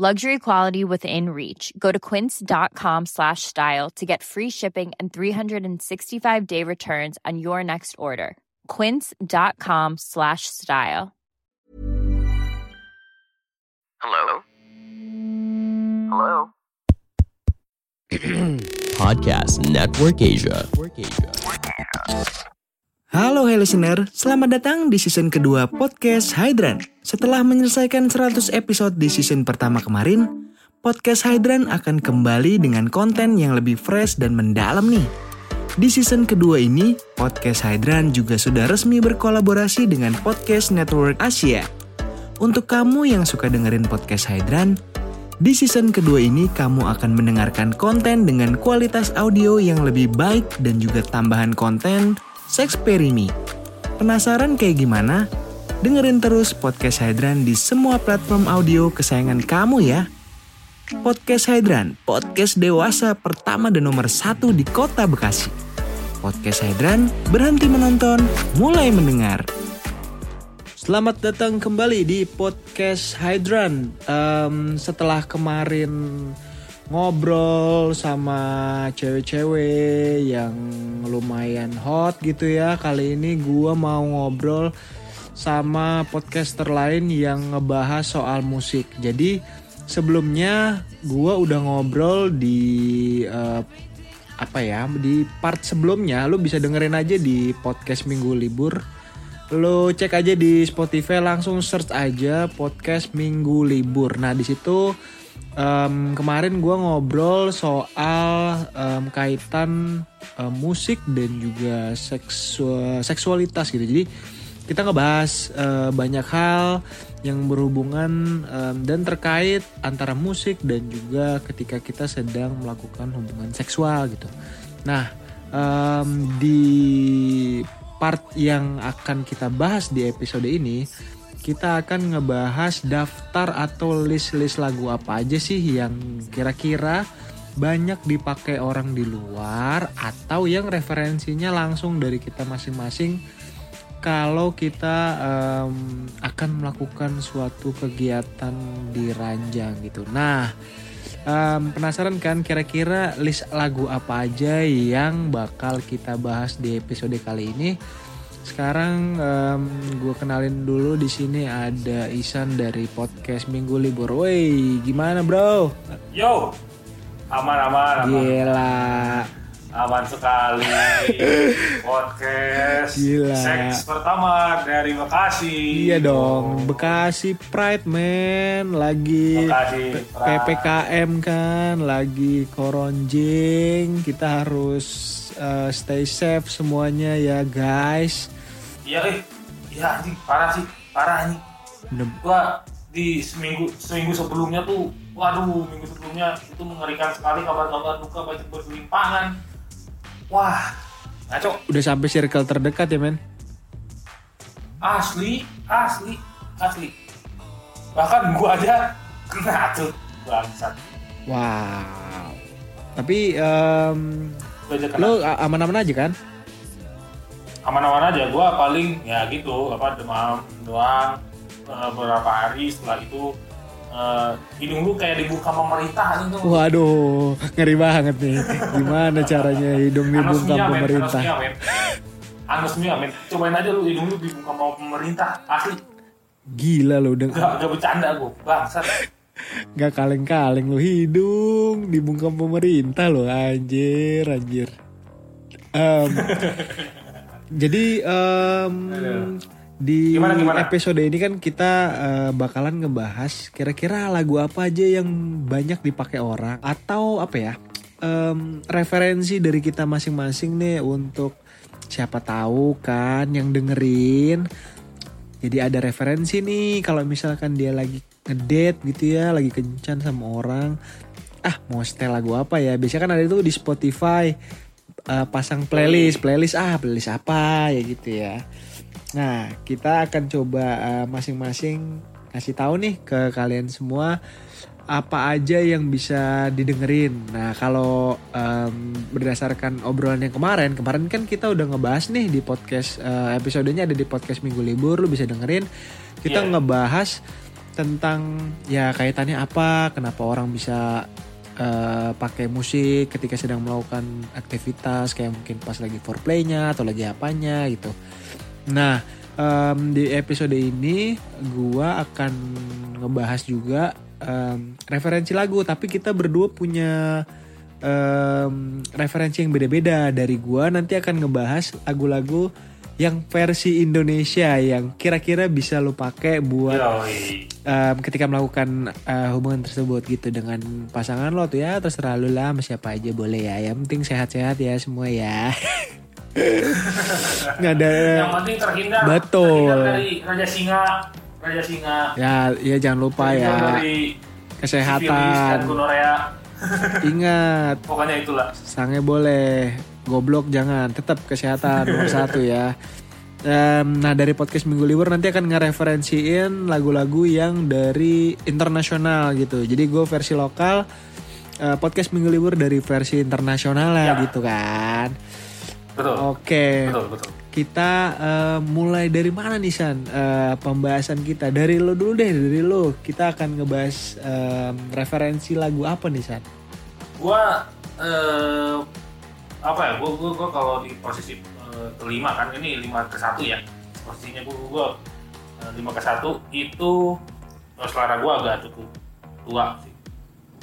Luxury quality within reach. Go to quince.com slash style to get free shipping and 365-day returns on your next order. quince.com slash style. Hello? Hello? Podcast Network Asia. Halo hey listener, selamat datang di season kedua podcast Hydran. Setelah menyelesaikan 100 episode di season pertama kemarin, podcast Hydran akan kembali dengan konten yang lebih fresh dan mendalam nih. Di season kedua ini, podcast Hydran juga sudah resmi berkolaborasi dengan Podcast Network Asia. Untuk kamu yang suka dengerin podcast Hydran, di season kedua ini kamu akan mendengarkan konten dengan kualitas audio yang lebih baik dan juga tambahan konten Sexperimi. Penasaran kayak gimana? Dengerin terus podcast Hydran di semua platform audio kesayangan kamu ya. Podcast Hydran, podcast dewasa pertama dan nomor satu di kota Bekasi. Podcast Hydran, berhenti menonton, mulai mendengar. Selamat datang kembali di podcast Hydran. Em, setelah kemarin ngobrol sama cewek-cewek yang lumayan hot gitu ya, kali ini gua mau ngobrol sama podcaster lain yang ngebahas soal musik. Jadi sebelumnya gua udah ngobrol di eh, apa ya di part sebelumnya lu bisa dengerin aja di podcast minggu libur lo cek aja di Spotify langsung search aja podcast Minggu Libur. Nah di situ em, kemarin gua ngobrol soal em, kaitan em, musik dan juga seksual seksualitas gitu. Jadi kita ngebahas eh, banyak hal yang berhubungan em, dan terkait antara musik dan juga ketika kita sedang melakukan hubungan seksual gitu. Nah em, di part yang akan kita bahas di episode ini, kita akan ngebahas daftar atau list-list lagu apa aja sih yang kira-kira banyak dipakai orang di luar atau yang referensinya langsung dari kita masing-masing kalau kita em, akan melakukan suatu kegiatan di ranjang gitu. Nah, em, penasaran kan kira-kira list lagu apa aja yang bakal kita bahas di episode kali ini? Sekarang gue kenalin dulu di sini ada Isan dari podcast Minggu Libur. Woi, gimana bro? Yo, aman aman aman, Gila. aman sekali. Podcast Gila. seks pertama dari Bekasi. Iya dong, Bekasi Pride man, lagi Bekasi Pride. PPKM kan, lagi koronjing, kita harus uh, stay safe semuanya ya guys. Iya eh, iya anjing parah sih, parah nih. Bener- Gua di seminggu seminggu sebelumnya tuh, waduh minggu sebelumnya itu mengerikan sekali kabar-kabar duka banyak berlimpahan. Wah, ngaco. Udah sampai circle terdekat ya men. Asli, asli, asli. Bahkan gua aja kena tuh bangsat. Wow. Tapi kena. lo aman-aman aja kan? Aman-aman aja gue paling ya gitu apa demam doang eh, beberapa hari setelah itu eh, hidung lu kayak dibuka pemerintah itu Waduh, ngeri banget nih. Gimana caranya hidung dibungkam anosmia pemerintah? men anosmia men cobain aja lu hidung lu dibuka sama pemerintah asli Gila lo udah gak, gak bercanda gue bangsat Gak kaleng-kaleng lo hidung dibungkam pemerintah lo anjir anjir. Em, jadi em, di Gimana, gimana? episode ini kan kita eh, bakalan ngebahas kira-kira lagu apa aja yang banyak dipakai orang atau apa ya em, referensi dari kita masing-masing nih untuk siapa tahu kan yang dengerin jadi ada referensi nih kalau misalkan dia lagi ngedate gitu ya, lagi kencan sama orang. Ah, mau setel lagu apa ya? Biasanya kan ada itu di Spotify. Uh, pasang playlist, playlist ah playlist apa ya gitu ya. Nah kita akan coba uh, masing-masing kasih tahu nih ke kalian semua apa aja yang bisa didengerin. Nah kalau um, berdasarkan obrolan yang kemarin, kemarin kan kita udah ngebahas nih di podcast uh, episodenya ada di podcast Minggu Libur, lu bisa dengerin. Kita Iya. ngebahas tentang ya kaitannya apa, kenapa orang bisa uh, pakai musik ketika sedang melakukan aktivitas kayak mungkin pas lagi foreplaynya atau lagi apanya gitu. Nah em, di episode ini gua akan ngebahas juga em, referensi lagu tapi kita berdua punya em, referensi yang beda-beda dari gua nanti akan ngebahas lagu-lagu yang versi Indonesia yang kira-kira bisa lo pakai buat em, ketika melakukan eh, hubungan tersebut gitu dengan pasangan lo tuh ya terserah lu lah sama siapa aja boleh ya. Yang penting sehat-sehat ya semua ya. Nggak ada Yang penting terhindar, Betul. terhindar dari Raja Singa, Raja Singa. ya ya jangan lupa terhindar ya. Dari kesehatan. Dan ingat. Pokoknya itulah. sange boleh goblok jangan. Tetap kesehatan nomor satu ya. Em, nah dari podcast minggu libur nanti akan ngereferensiin lagu-lagu yang dari internasional gitu. Jadi gue versi lokal eh, podcast minggu libur dari versi internasional lah Ya. gitu kan. Betul. oke. Betul, betul. kita eh, mulai dari mana nih San? Eh, pembahasan kita. Dari lo dulu deh dari lo. Kita akan ngebahas em, referensi lagu apa nih San? Gua eh, apa ya? Gua gua, gua kalau di posisi eh, kelima kan ini lima ke satu ya. Posisinya gua gua eh, lima ke satu itu eh, selera gua agak cukup tua sih.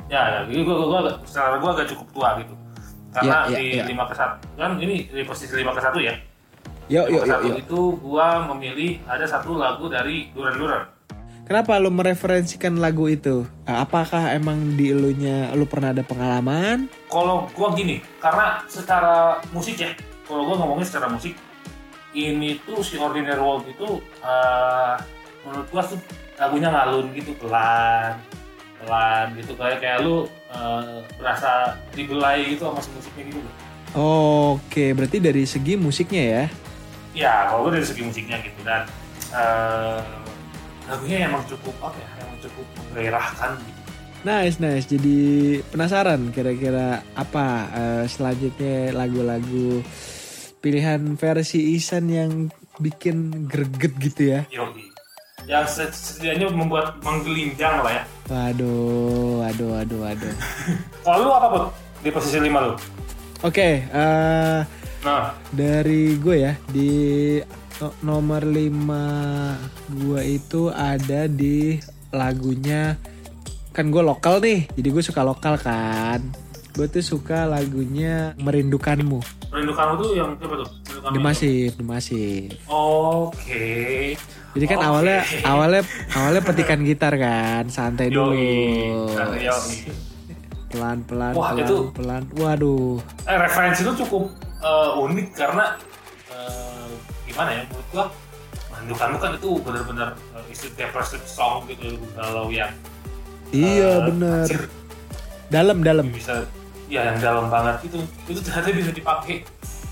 Ya, ya, gua, gua agak- selera gua agak cukup tua gitu. Karena Ya, ya, di ya. lima ke satu kan ini di posisi lima ke satu ya. ke yuk, satu yuk. itu gua memilih ada satu lagu dari Duran Duran. Kenapa lu mereferensikan lagu itu? Eh, Apakah emang di elunya lu pernah ada pengalaman? kalau gua gini karena secara musik ya kalau gua ngomongin secara musik ini tuh si Ordinary World itu eh, menurut gua tuh lagunya ngalun gitu pelan pelan gitu kayak kayak lu eh, berasa dibelai gitu sama si musiknya gitu Oke, berarti dari segi musiknya ya. ya kalau gua dari segi musiknya gitu dan lagunya emang cukup apa ya emang cukup menggairahkan gitu Nice, nice. Jadi penasaran kira-kira apa eh, selanjutnya lagu-lagu pilihan versi Isan yang bikin greget gitu ya. Yoi. yang set- setidaknya membuat menggelinjang lah ya Waduh, waduh, waduh, waduh. kalau lu apa pun di posisi lima lu Oke, eh nah dari gue ya di no- nomor 5 gue itu ada di lagunya kan gue lokal nih jadi gue suka lokal kan gue tuh suka lagunya merindukanmu Merindukanmu tuh yang apa tuh? Merindukanmu di itu? masif di masif Oke. jadi kan Oke. awalnya awalnya awalnya petikan gitar kan santai dulu Yoi. Yoi. pelan pelan Wah, pelan itu- pelan waduh Eh, referensi itu cukup eh, unik karena eh, gimana ya? Menurut gua Merindukanmu kan itu benar-benar uh, isti depressive song gitu kalau yang iya eh, bener anjir, dalam dalam. Bisa ya yang dalam banget itu. Itu ternyata bisa dipakai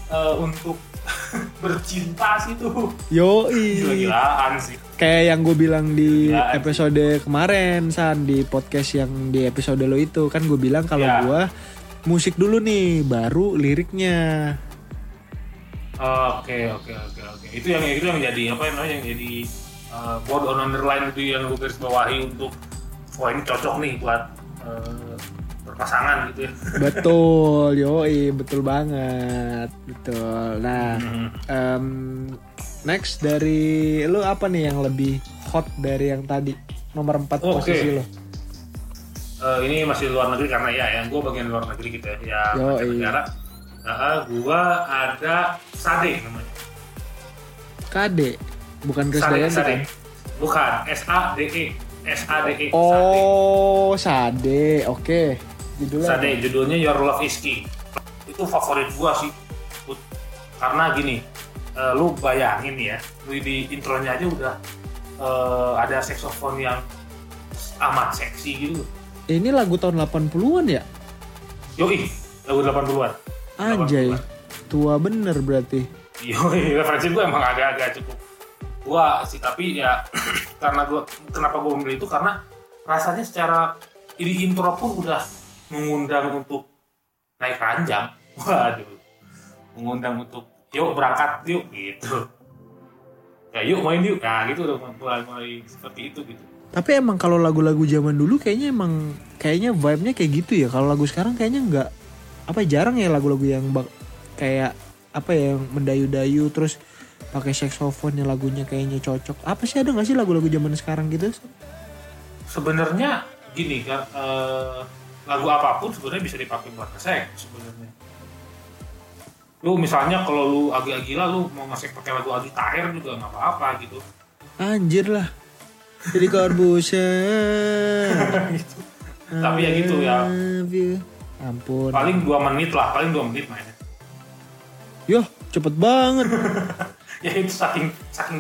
eh, untuk bercinta sih tuh yoi. Gila-gilaan sih. Kayak yang gue bilang di episode kemarin san di podcast yang di episode lo itu. Kan gue bilang kalau Ya. gue musik dulu nih baru liriknya Oke oke oke oke. Itu yang itu yang jadi apa namanya yang jadi uh, board on underline itu yang gue garis bawahi untuk wah ini cocok nih buat uh, berpasangan gitu ya. betul yoi betul banget betul nah Hmm. em, next dari lo apa nih yang lebih hot dari yang tadi nomor 4 Oke. posisi lo Uh, ini masih luar negeri karena ya yang gue bagian luar negeri gitu ya. Ya Yoi. negara. Nah, gue ada Sade namanya. KD bukan Chris Sade, Sade. kan? Bukan S A D E. S A D E. Sade. oh Sade. Oke. Judulnya Sade judulnya Your Love Is Key itu favorit gua sih. Karena gini eh, lu bayangin ya lu di intronya aja udah eh, ada saxophone yang amat seksi gitu. Ini lagu tahun 80-an ya? Yoi lagu 80-an Anjay. 80-an. tua bener berarti. Yo, referensi gue emang agak-agak cukup tua sih, tapi ya karena gue kenapa gue memilih itu karena rasanya secara ini intro pun udah mengundang untuk naik ranjang. Waduh, mengundang untuk yuk berangkat yuk gitu. Ya yuk main yuk, nah gitu udah mulai mulai seperti itu gitu. Tapi emang kalau lagu-lagu zaman dulu kayaknya emang kayaknya vibe-nya kayak gitu ya. Kalau lagu sekarang kayaknya nggak apa ya, jarang ya lagu-lagu yang bak- kayak apa ya yang mendayu-dayu terus pakai saxophone yang lagunya kayaknya cocok. Apa sih ada nggak sih lagu-lagu zaman sekarang gitu? Sebenarnya gini kan eh, lagu apa pun sebenarnya bisa dipakai buat ngesek sebenarnya. Lu misalnya kalau lu agak gila lu mau ngesek pakai lagu Aldi Taher juga nggak apa-apa gitu. Anjir lah. Jadi korbusan. Tapi ya gitu ya. Ampun. Paling dua menit lah, paling dua menit mainnya. Yoh, cepet banget. Ya itu saking saking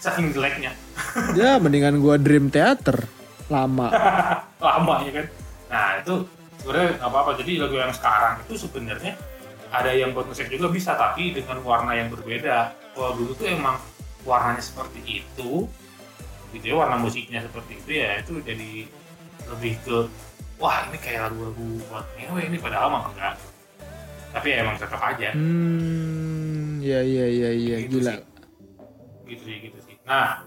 saking jeleknya ya, mendingan gua Dream Theater. Lama. lama ya kan. Nah itu sebenarnya nggak apa-apa. Jadi lagu yang sekarang itu sebenarnya ada yang buat ngesek juga bisa, tapi dengan warna yang berbeda. Kalau dulu tuh emang warnanya seperti itu, gitu ya warna musiknya seperti itu ya itu jadi lebih ke wah ini kayak lagu-lagu buat ngewe ini padahal mah enggak. Tapi ya emang cocok aja. Hmm, ya ya ya ya Gitu gila. sih. gitu sih gitu sih nah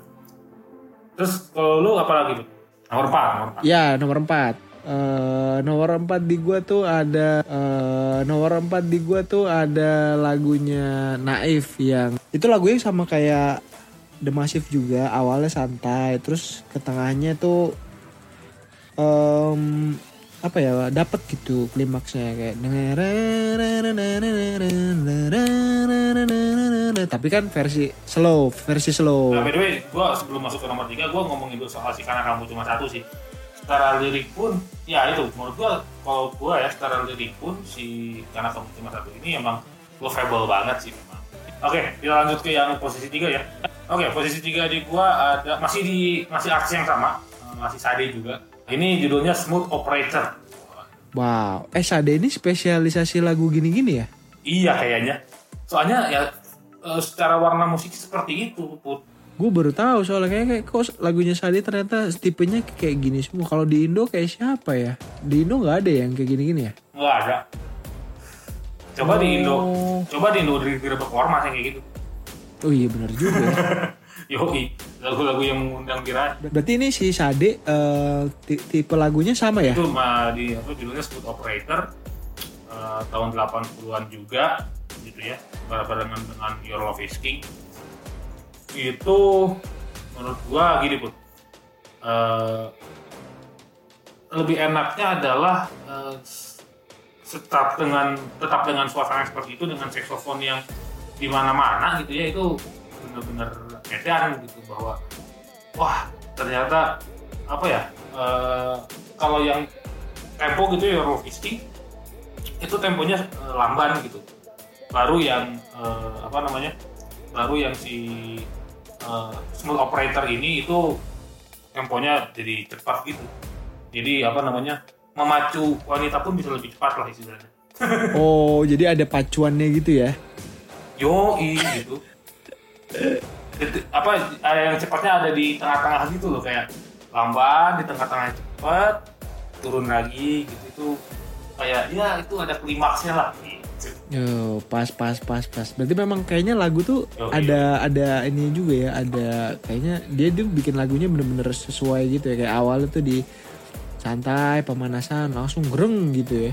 terus kalau lu apa lagi nomor 4 nomor 4 Ya, nomor 4. Eh nomor 4 di gua tuh ada eh nomor 4 di gua tuh ada lagunya Naif yang itu lagunya sama kayak The Massive juga, awalnya santai, terus ke tengahnya tuh em apa ya dapat gitu klimaksnya kayak tapi kan versi slow versi slow. Nah by the way gua sebelum masuk ke nomor 3 gua ngomongin dulu soal si karena kamu cuma satu sih. Secara lirik pun ya itu menurut gua kalau gua ya secara lirik pun si karena kamu cuma satu ini emang lovable banget sih memang. Oke kita lanjut ke yang posisi 3 ya. Oke posisi 3 di gua ada masih di masih artis yang sama eh, masih Sade juga ini judulnya Smooth Operator wow eh Sade ini spesialisasi lagu gini-gini ya Iya kayaknya. Soalnya ya eh, secara warna musik seperti itu, Put. Gue baru tahu soalnya kayak, kayak kok lagunya Sadi ternyata tipenya kayak gini semua. Kalau di Indo kayak siapa ya? Di Indo nggak ada yang kayak gini-gini ya? Nggak ada. Coba di Indo, Oh. coba di Indo di direbek ormas yang kayak gitu. Oh iya benar juga. ya. Yoi, lagu-lagu yang mengundang viral Berarti ini si Sade ti- tipe lagunya sama ya? itu mah di apa judulnya Smooth Operator eh, tahun 80-an juga gitu ya. Barengan dengan Your Love Is King. Itu menurut gua gini put. Eh, lebih enaknya adalah eh, tetap dengan tetap dengan suasana seperti itu dengan saksofon yang di mana-mana gitu ya itu benar-benar edan gitu bahwa wah ternyata apa ya eh, kalau yang tempo gitu ya King itu temponya eh, lamban gitu. Baru yang eh, apa namanya baru yang si eh, smooth operator ini itu temponya jadi cepat gitu. Jadi apa namanya memacu wanita pun bisa lebih cepat lah istilahnya. Oh jadi ada pacuannya gitu ya? yo gitu apa ada yang cepatnya ada di tengah-tengah gitu loh kayak lamban di tengah-tengah cepat turun lagi gitu itu kayak ya itu ada klimaksnya lah. Yo pas pas pas pas. Berarti memang kayaknya lagu tuh Yo, ada ada ini juga ya. Ada kayaknya dia tuh bikin lagunya bener-bener sesuai gitu ya. Kayak awalnya tuh di santai pemanasan langsung gereng gitu ya.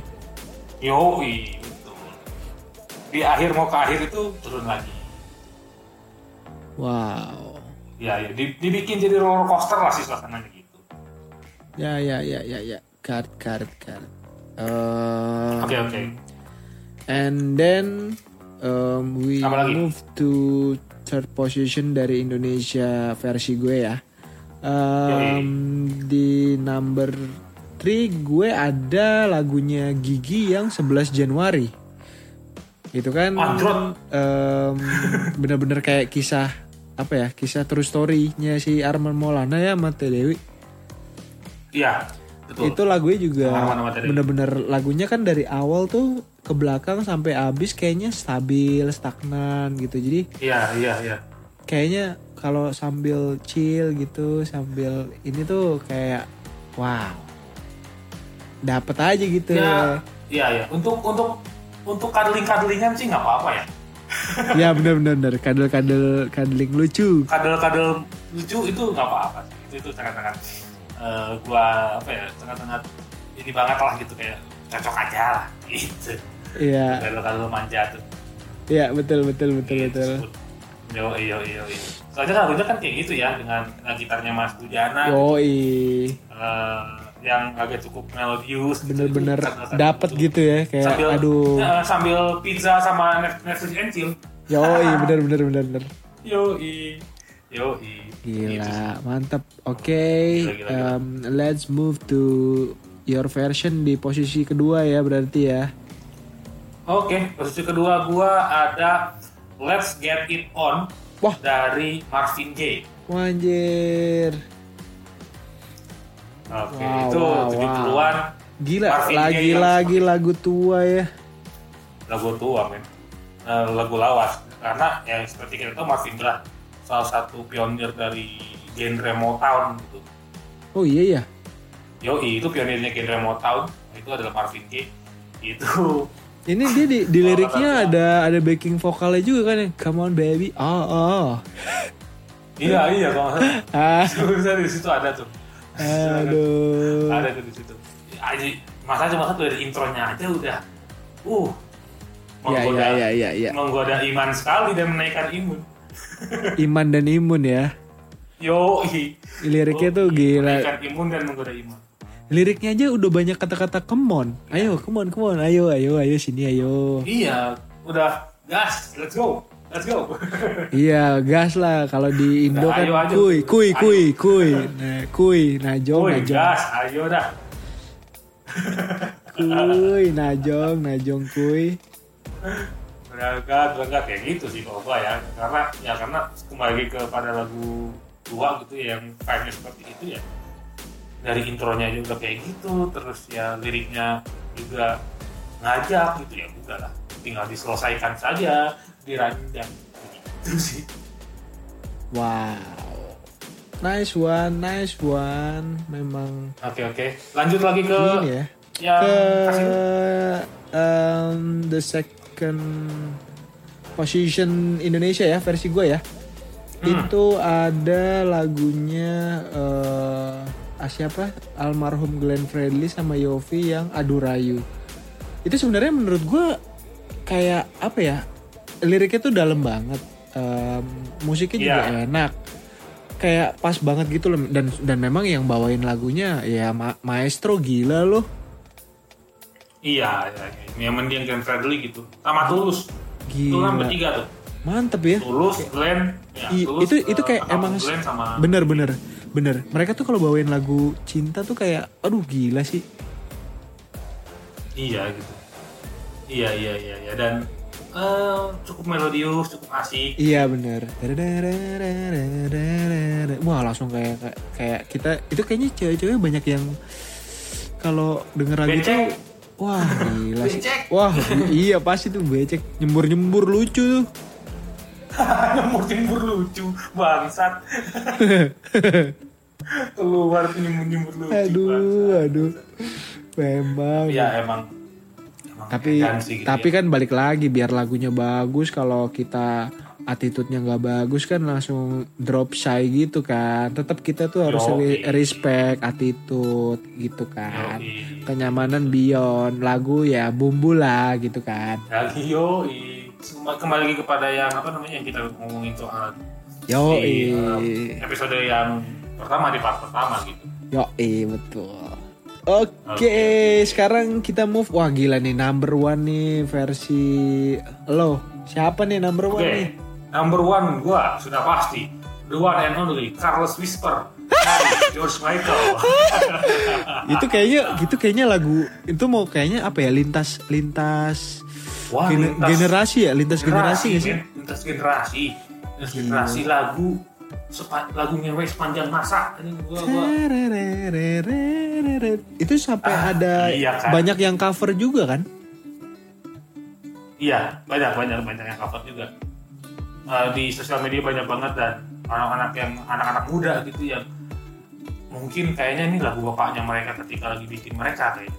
yo gitu di akhir mau ke akhir itu turun lagi Wow. ya, ya di- dibikin jadi roller coaster lah sih suasananya gitu Ya ya ya ya ya. Card card card. Uh, oke oke And then um, we move to third position dari Indonesia versi gue ya. Um, di number 3 gue ada lagunya Gigi yang 11 Januari. Itu kan um, bener-bener kayak kisah apa ya kisah true story-nya si Arman Maulana ya sama Teh Dewi. iya Betul. itu lagunya juga bener-bener lagunya kan dari awal tuh ke belakang sampai habis kayaknya stabil stagnan gitu jadi Iya, iya, iya. kayaknya kalau sambil chill gitu sambil ini tuh kayak wow dapet aja gitu Ya, iya, iya. Untuk untuk untuk kadling-kadlingan sih nggak apa-apa ya. ya bener bener bener kadel kadel kadling lucu Kadel-kadel lucu itu nggak apa-apa. sih. Itu itu sangat-sangat eh, gua apa ya sangat-sangat ini banget lah gitu kayak cocok aja lah gitu. iya Kadel-kadel manja tuh. iya betul betul betul Gitu betul. Yo, iyo, iyo, iyo. Soalnya lagunya kan kayak gitu ya dengan, dengan gitarnya Mas Bujana yoi eh, yang agak cukup melodius. gitu. bener-bener dapet gitu ya kayak Sambil, aduh eh, sambil pizza sama Netflix and chill. yoi bener bener bener bener Yo, i. Yo, i. Gitu. Gila, mantap. Oke, Gila, gila, gila. um, let's move to your version di posisi kedua ya berarti ya. Oke, posisi kedua gua ada Let's Get It On Wah. dari Marvin Gaye. Wanjir. Oke, Wow, itu wow, 70-an Gila, Marvin Gaye lagi-lagi lagu tua ya. lagu tua, men. Eh, lagu lawas. Karena yang seperti kita tahu Marvin Gaye salah satu pionir dari genre Motown gitu. Oh iya ya. Yoi, itu pionirnya genre Motown. Itu adalah Marvin Gaye. Itu Ini dia di, di liriknya ada ada backing vokalnya juga kan ya. Come on baby. Oh, oh. iya, iya kalau nggak salah. Ah, di situ ada tuh. Aduh. ada tuh di situ aja masa cuma satu dari intronya aja udah uh Ya menggoda, ya ya ya ya. menggoda iman sekali dan menaikkan imun Iman dan imun ya. yo Liriknya tuh gila. menaikkan imun dan menggoda iman Liriknya aja udah banyak kata-kata come on. Ayo, come on, come on. Ayo, ayo, ayo sini ayo. iya udah gas let's go let's go Iya, gas lah. Kalau di Indo Nah, kan ayo aja. kuy, kuy, Ayo. kuy, kuy. Nah, kuy, najong, Woi najong. gas ayo dah Kuy, najong, najong, kuy. berangkat berangkat kayak gitu sih kalau gua ya karena ya karena kembali lagi kepada lagu tua gitu ya yang vibe seperti itu ya dari intronya juga kayak gitu terus ya liriknya juga ngajak gitu ya udah lah tinggal diselesaikan saja diranjang gitu sih Wow. Nice one, nice one. Memang oke oke lanjut lagi ke ini ya. yang Ke kasih um, the second position Indonesia ya versi gue ya. Hmm. Itu ada lagunya eh ah, siapa? Almarhum Glenn Fredly sama Yofi yang Adu Rayu. Itu sebenarnya menurut gue kayak apa ya? Liriknya tuh dalam banget. Em, musiknya juga Iya. enak. Kayak pas banget gitu loh dan dan memang yang bawain lagunya ya ma- maestro gila loh. iya ya, ya. yang mending Glenn Fredly gitu sama Tulus itu Gila. kan bertiga tuh Mantep ya. Tulus Glenn ya, I- Tulus, itu itu eh, kayak almarhum emang Glenn sama bener bener bener. Mereka tuh kalau bawain lagu cinta tuh kayak aduh gila sih. Iya gitu. Iya iya iya iya dan eh, cukup melodius, cukup asik. Iya bener. Wah langsung kayak kayak, kita itu kayaknya cewek-cewek banyak yang kalau denger lagu itu wah gila sih. Becek. Wah iya pasti tuh becek nyembur nyembur lucu tuh. Nyembur nyembur lucu, bangsat. Keluar tuh nyembur nyembur lucu. Aduh bangsat. aduh. Memang. Iya emang. Emang tapi sih gitu tapi ya. kan balik lagi biar lagunya bagus kalau kita attitude-nya nggak bagus kan langsung drop shy gitu kan tetap kita tuh harus Yoi. re- respect attitude gitu kan Yoi. kenyamanan beyond lagu ya bumbu lah gitu kan Lagi yo kembali lagi kepada yang apa namanya yang kita ngomongin soal yo di eh, episode yang pertama di part pertama gitu. yo betul Oke, Oke. sekarang kita move. Wah gila nih number one nih versi lo. Siapa nih number one nih? number one gua sudah pasti the one and only Carlos Whisper George Michael. itu kayaknya gitu kayaknya lagu itu mau kayaknya apa ya lintas lintas, Wah, gene- lintas generasi ya lintas generasi, nggak sih men. lintas generasi, lintas generasi lagu sepa, lagu ngewe sepanjang masa ini gua gua. Itu sampai Ah, ada iya kan. banyak yang cover juga kan? iya banyak banyak banyak yang cover juga Eh, di sosial media banyak banget dan anak-anak yang anak-anak muda gitu yang mungkin kayaknya ini lagu bapaknya mereka ketika lagi bikin mereka kayak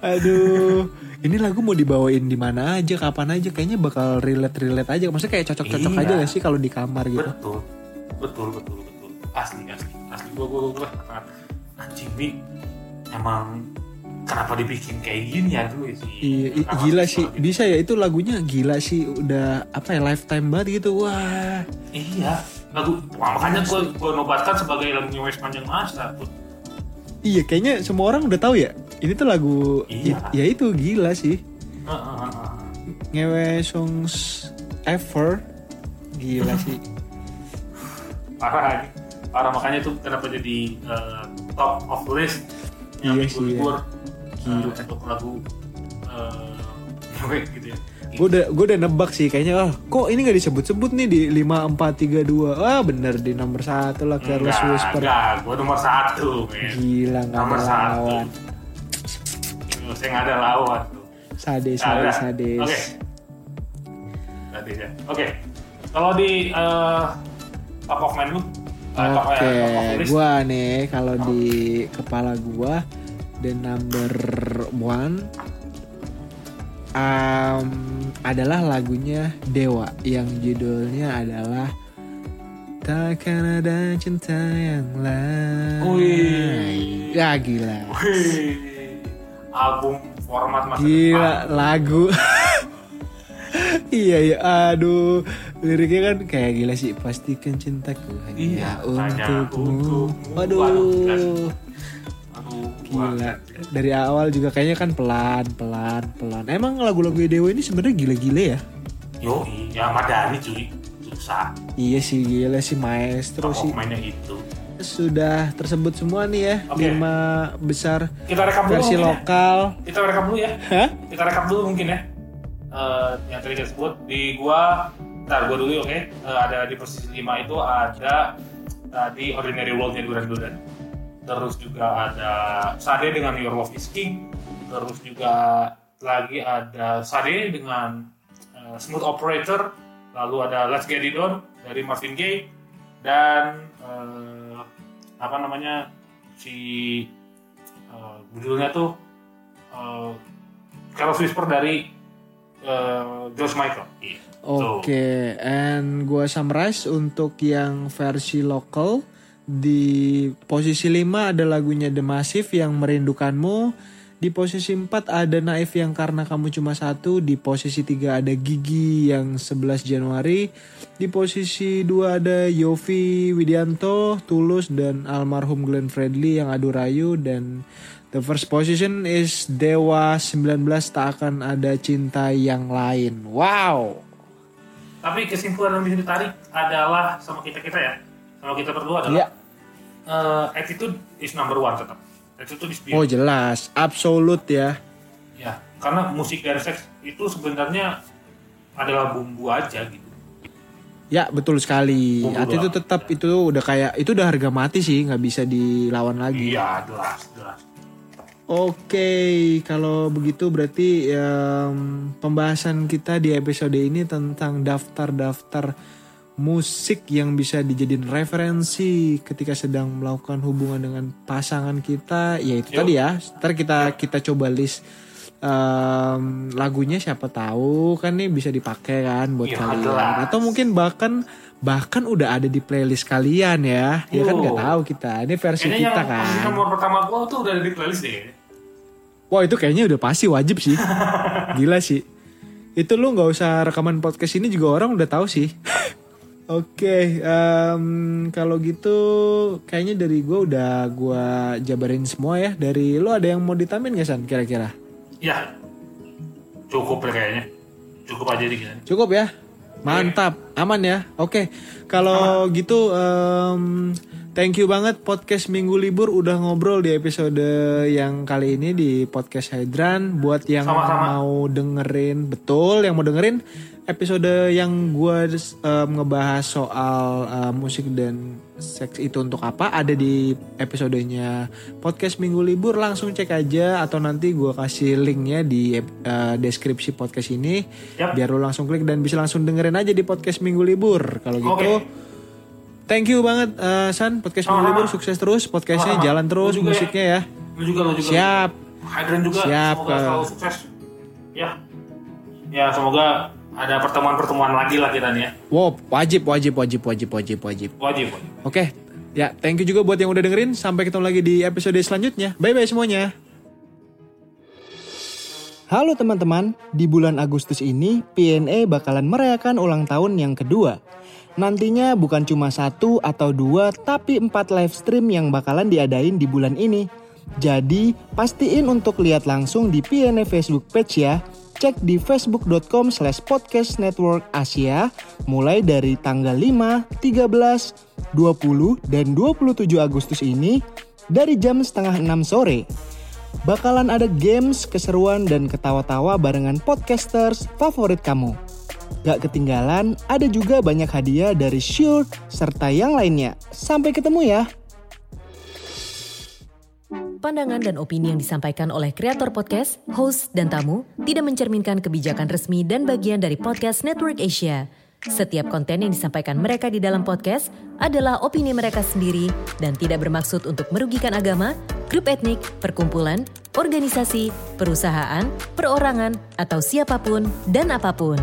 Aduh, ini lagu mau dibawain di mana aja, kapan aja, kayaknya bakal relate-relate aja. Maksudnya kayak cocok-cocok Iya. aja gak sih kalau di kamar gitu? betul. Betul betul betul. Asli asli. Asli gua gua sangat anjing nih emang kenapa dibikin kayak gini ya dulu sih? Iya, i- gila sih, bisa ya itu lagunya gila sih, udah apa ya lifetime banget gitu. Wah, iya. Lagu wah, makanya gua gua nobatkan sebagai lagu ngewe sepanjang masa. Iya kayaknya semua orang udah tahu ya. Ini tuh lagu, Iya. i- ya itu gila sih. Heeh, heeh, heeh. Ngewe songs ever, gila sih. parah parah makanya tuh kenapa jadi eh, top of list yang Iya libur Gila. untuk lagu eh, ngewe gitu ya Gue udah, gue udah nebak sih kayaknya, oh, kok ini gak disebut-sebut nih di 5432 Wah bener di nomor satu lah enggak, Whisper. enggak, gue nomor satu men. Gila nggak nomor ada satu. lawan. Saya nggak ada lawan tuh. Sadis, Nggak sadis, sadis. oke. Sadis ya. Oke. Kalau di eh, top of mind lu Oke, list, gua nih kalau di kepala gua the number one um, adalah lagunya Dewa yang judulnya adalah Takkan ada cinta yang lain. Wih. Ya gila. Wih, album format masa Gila depan lagu. iya iya aduh liriknya kan kayak gila sih pastikan cintaku hanya Iya, hanya untukmu. untukmu. Waduh. Gila. Dari awal juga kayaknya kan pelan, pelan, pelan. Emang lagu-lagu Dewa ini sebenarnya gila-gila ya? Yo, iya, Madani cuy. Susah. Iya sih gila sih maestro sih. mainnya itu. Sudah tersebut semua nih ya. Oke. Lima besar Kita rekap dulu versi ya. lokal. Kita rekap dulu ya. Hah? Kita rekap dulu mungkin ya. Eh, yang tadi kita sebut di gua, ntar gua dulu oke. Eh, ada di posisi 5 itu ada tadi Ordinary World-nya Duran Duran. Terus juga ada Sade dengan Your Love is King. Terus juga lagi ada Sade dengan eh, Smooth Operator. Lalu ada Let's Get It On dari Marvin Gaye. Dan eh, apa namanya si eh, judulnya tuh uh, Carlos Whisper dari uh, George Michael. Tuh. Oke, and gua summarize untuk yang versi lokal di posisi 5 ada lagunya The Massive yang merindukanmu. Di posisi 4 ada Naif yang karena kamu cuma satu. Di posisi 3 ada Gigi yang 11 Januari. Di posisi 2 ada Yofi Widianto, Tulus dan almarhum Glenn Fredly yang adu rayu dan the first position is Dewa 19 tak akan ada cinta yang lain. Wow. Tapi kesimpulan yang bisa ditarik adalah sama kita kita ya, sama kita berdua adalah Iya. Uh, attitude is number one tetap. Attitude is Oh beauty. jelas, absolut ya. Ya, karena musik dan seks itu sebenarnya adalah bumbu aja gitu. Ya betul sekali. Bumbu doang. tetap itu udah kayak itu udah harga mati sih, nggak bisa dilawan lagi. Iya, jelas, jelas. Oke, kalau begitu berarti em, pembahasan kita di episode ini tentang daftar-daftar musik yang bisa dijadiin referensi ketika sedang melakukan hubungan dengan pasangan kita. Ya itu tadi ya. Ntar kita kita coba list em, lagunya siapa tahu kan nih bisa dipakai kan buat Iya, kalian. jelas. Atau mungkin bahkan bahkan udah ada di playlist kalian ya. Ya kan Yo. nggak tahu kita. Ini versi Kayaknya kita yang kan. nomor pertama gua tuh udah ada di playlist deh. Wah itu kayaknya udah pasti wajib sih. Gila sih. Itu lu nggak usah rekaman podcast ini juga orang udah tahu sih. Oke, em, kalau gitu kayaknya dari gue udah gue jabarin semua ya. Dari lu ada yang mau ditamin gak San kira-kira? Ya, cukup ya kayaknya. Cukup aja dikit. Cukup ya? Mantap, aman ya. Oke, kalau gitu em, Thank you banget podcast Minggu Libur udah ngobrol di episode yang kali ini di podcast Hydran. Buat yang Sama-sama. mau dengerin, betul yang mau dengerin episode yang gue ngebahas soal uh, musik dan seks itu untuk apa ada di episodenya podcast Minggu Libur langsung cek aja atau nanti gue kasih linknya di uh, deskripsi podcast ini Yap. biar lu langsung klik dan bisa langsung dengerin aja di podcast Minggu Libur kalau gitu. Thank you banget uh, San podcast Minggu Sama-sama. Libur sukses terus podcastnya Sama-sama. jalan terus juga ya. musiknya ya. Lu juga, lu juga. Siap. Hydran juga. Siap, Semoga Kak. selalu sukses. Ya. Ya, semoga ada pertemuan-pertemuan lagi lah kita nih ya. Wow, wajib wajib wajib wajib wajib wajib. Wajib, wajib. Oke. Ya, thank you juga buat yang udah dengerin. Sampai ketemu lagi di episode selanjutnya. Bye bye semuanya. Halo teman-teman, di bulan Agustus ini PNE bakalan merayakan ulang tahun yang kedua. Nantinya bukan cuma satu atau dua, tapi empat live stream yang bakalan diadain di bulan ini. Jadi, pastiin untuk lihat langsung di PNE Facebook page ya. Cek di facebook.com slash podcast network Asia mulai dari tanggal 5, 13, 20, dan 27 Agustus ini dari jam setengah 6 sore. Bakalan ada games, keseruan, dan ketawa-tawa barengan podcasters favorit kamu. Gak ketinggalan, ada juga banyak hadiah dari Shure serta yang lainnya. Sampai ketemu ya! Pandangan dan opini yang disampaikan oleh kreator podcast, host, dan tamu tidak mencerminkan kebijakan resmi dan bagian dari podcast Network Asia. Setiap konten yang disampaikan mereka di dalam podcast adalah opini mereka sendiri dan tidak bermaksud untuk merugikan agama, grup etnik, perkumpulan, organisasi, perusahaan, perorangan, atau siapa pun dan apa pun.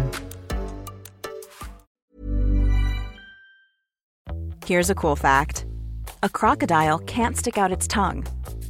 Here's a cool fact a crocodile can't stick out its tongue.